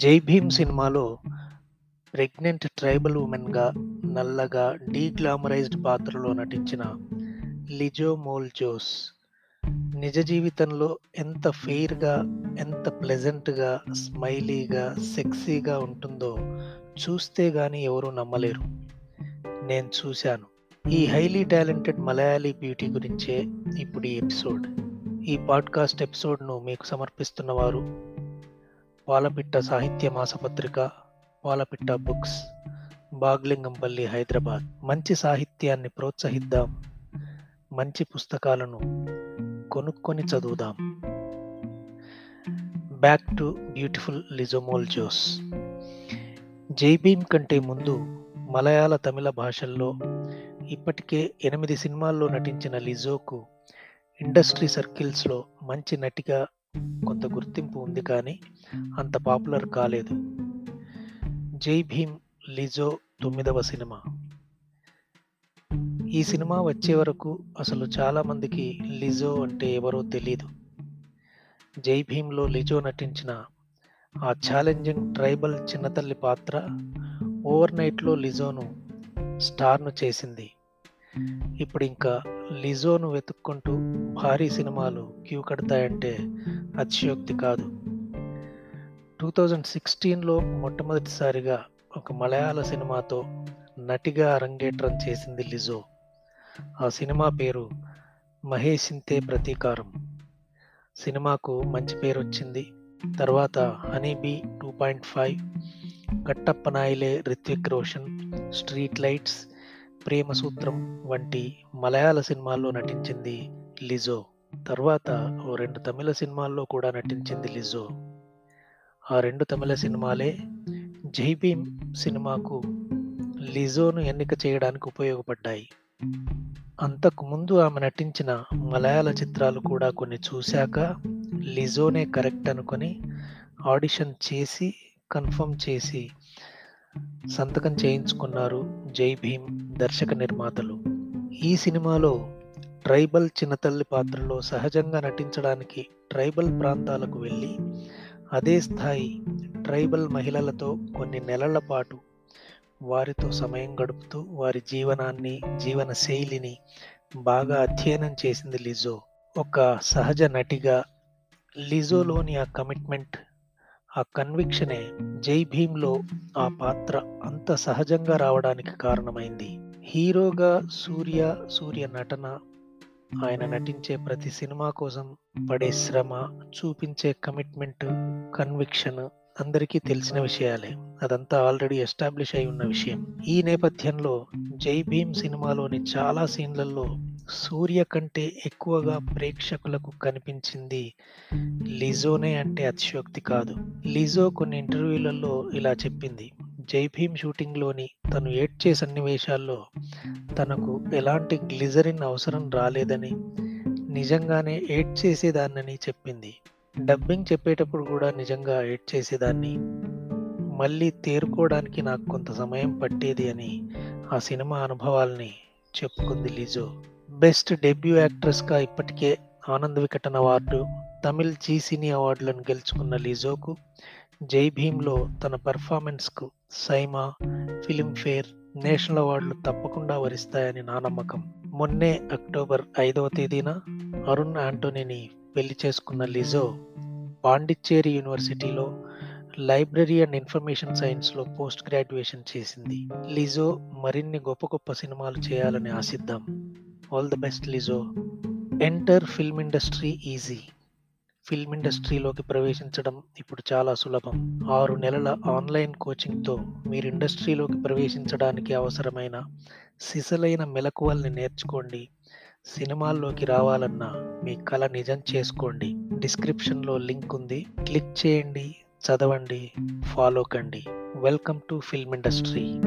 జై భీమ్ సినిమాలో pregnant tribal ఉమెన్గా నల్లగా డీగ్లామరైజ్డ్ పాత్రలో నటించిన లిజో మోల్ జోస్ నిజ జీవితంలో ఎంత ఫెయిర్గా ఎంత ప్లెజెంట్గా స్మైలీగా సెక్సీగా ఉంటుందో చూస్తే గాని ఎవరూ నమ్మలేరు. నేను చూశాను. ఈ హైలీ టాలెంటెడ్ మలయాళీ బ్యూటీ గురించే ఇప్పుడు ఈ ఎపిసోడ్ ఈ పాడ్కాస్ట్ ఎపిసోడ్ను మీకు సమర్పిస్తున్న వాలపిట్ట పాలపిట్ట సాహిత్య మాసపత్రిక పాలపిట్ట బుక్స్ బాగ్లింగంపల్లి హైదరాబాద్. మంచి సాహిత్యాన్ని ప్రోత్సహిద్దాం. మంచి పుస్తకాలను కొనుక్కొని చదువుదాం. Back to beautiful Lijomol Jose Jai Bhim కంటే ముందు మలయాళ తమిళ భాషల్లో ఇప్పటికే ఎనిమిది సినిమాల్లో నటించిన లిజోకు ఇండస్ట్రీ సర్కిల్స్లో మంచి నటిగా కొంత గుర్తింపు ఉంది కానీ అంత పాపులర్ కాలేదు. జై భీమ్ లిజో తొమ్మిదవ సినిమా. ఈ సినిమా వచ్చే వరకు అసలు చాలామందికి లిజో అంటే ఎవరో తెలీదు. జై భీమ్లో లిజో నటించిన ఆ ఛాలెంజింగ్ ట్రైబల్ చిన్నతల్లి పాత్ర ఓవర్ నైట్లో లిజోను స్టార్ను చేసింది. ఇప్పుడు ఇంకా లిజోను వెతుక్కుంటూ భారీ సినిమాలు క్యూ కడతాయంటే అతిశయోక్తి కాదు. టూ థౌజండ్ సిక్స్టీన్లో మొట్టమొదటిసారిగా ఒక మలయాళ సినిమాతో నటిగా అరంగేట్రం చేసింది లిజో. ఆ సినిమా పేరు మహేషింతే ప్రతీకారం. సినిమాకు మంచి పేరు వచ్చింది. తర్వాత honey bee two point five కట్టప్పనాయిలే Ritwik Roshan street lights Prema సూత్రం వంటి మలయాళ సినిమాల్లో నటించింది లిజో. తర్వాత ఓ రెండు తమిళ సినిమాల్లో కూడా నటించింది లిజో. ఆ రెండు తమిళ సినిమాలే జై భీమ్ సినిమాకు లిజోను ఎన్నిక చేయడానికి ఉపయోగపడ్డాయి. అంతకు ముందు ఆమె నటించిన మలయాళ చిత్రాలు కూడా కొన్ని చూశాక లిజోనే కరెక్ట్ అనుకొని ఆడిషన్ చేసి కన్ఫర్మ్ చేసి సంతకం చేయించుకున్నారు జై భీమ్ దర్శక నిర్మాతలు. ఈ సినిమాలో ట్రైబల్ చిన్నతల్లి పాత్రలో సహజంగా నటించడానికి ట్రైబల్ ప్రాంతాలకు వెళ్ళి అదే స్థాయి ట్రైబల్ మహిళలతో కొన్ని నెలల పాటు వారితో సమయం గడుపుతూ వారి జీవనాన్ని జీవన శైలిని బాగా అధ్యయనం చేసింది లిజో. ఒక సహజ నటిగా లిజోలోని ఆ కమిట్మెంట్ ఆ కన్విక్షనే జై భీమ్లో ఆ పాత్ర అంత సహజంగా రావడానికి కారణమైంది. హీరోగా సూర్య సూర్య నటన ఆయన నటించే ప్రతి సినిమా కోసం పడే శ్రమ చూపించే కమిట్మెంట్ కన్విక్షన్ అందరికీ తెలిసిన విషయాలే. అదంతా ఆల్రెడీ ఎస్టాబ్లిష్ అయి ఉన్న విషయం. ఈ నేపథ్యంలో జై భీమ్ సినిమాలోని చాలా సీన్లలో సూర్య కంటే ఎక్కువగా ప్రేక్షకులకు కనిపించింది లిజోనే అంటే అతిశయోక్తి కాదు. లిజో కొన్ని ఇంటర్వ్యూలలో ఇలా చెప్పింది జై భీమ్ షూటింగ్లోని తను ఏడ్చే సన్నివేశాల్లో తనకు ఎలాంటి గ్లిజరిన్ అవసరం రాలేదని నిజంగానే ఏడ్ చేసేదాన్నని చెప్పింది. డబ్బింగ్ చెప్పేటప్పుడు కూడా నిజంగా ఏడ్ చేసేదాన్ని. మళ్ళీ తేరుకోవడానికి నాకు కొంత సమయం పట్టేది అని ఆ సినిమా అనుభవాల్ని చెప్పుకుంది లిజో. బెస్ట్ డెబ్యూ యాక్ట్రెస్గా ఇప్పటికే Anand Vikatan award Tamil Zee cine అవార్డులను గెలుచుకున్న లిజోకు జై భీమ్లో తన పెర్ఫార్మెన్స్కు సైమా ఫిలింఫేర్ నేషనల్ అవార్డులు తప్పకుండా వరిస్తాయని నా నమ్మకం. మొన్నే అక్టోబర్ ఐదవ తేదీన అరుణ్ ఆంటోనీని పెళ్ళి చేసుకున్న లిజో పాండిచ్చేరి యూనివర్సిటీలో లైబ్రరీ అండ్ ఇన్ఫర్మేషన్ సైన్స్లో పోస్ట్ గ్రాడ్యుయేషన్ చేసింది. లిజో మరిన్ని గొప్ప గొప్ప సినిమాలు చేయాలని ఆశిద్దాం. All the best Lijo. Enter film industry easy film ఇండస్ట్రీలోకి ప్రవేశించడం ఇప్పుడు చాలా సులభం. ఆరు నెలల ఆన్లైన్ కోచింగ్తో మీరు ఇండస్ట్రీలోకి ప్రవేశించడానికి అవసరమైన సిసలైన మెలకువల్ని నేర్చుకోండి. సినిమాల్లోకి రావాలన్నా మీ కళ నిజం చేసుకోండి. డిస్క్రిప్షన్లో లింక్ ఉంది. క్లిక్ చేయండి చదవండి ఫాలో కండి. Welcome to film industry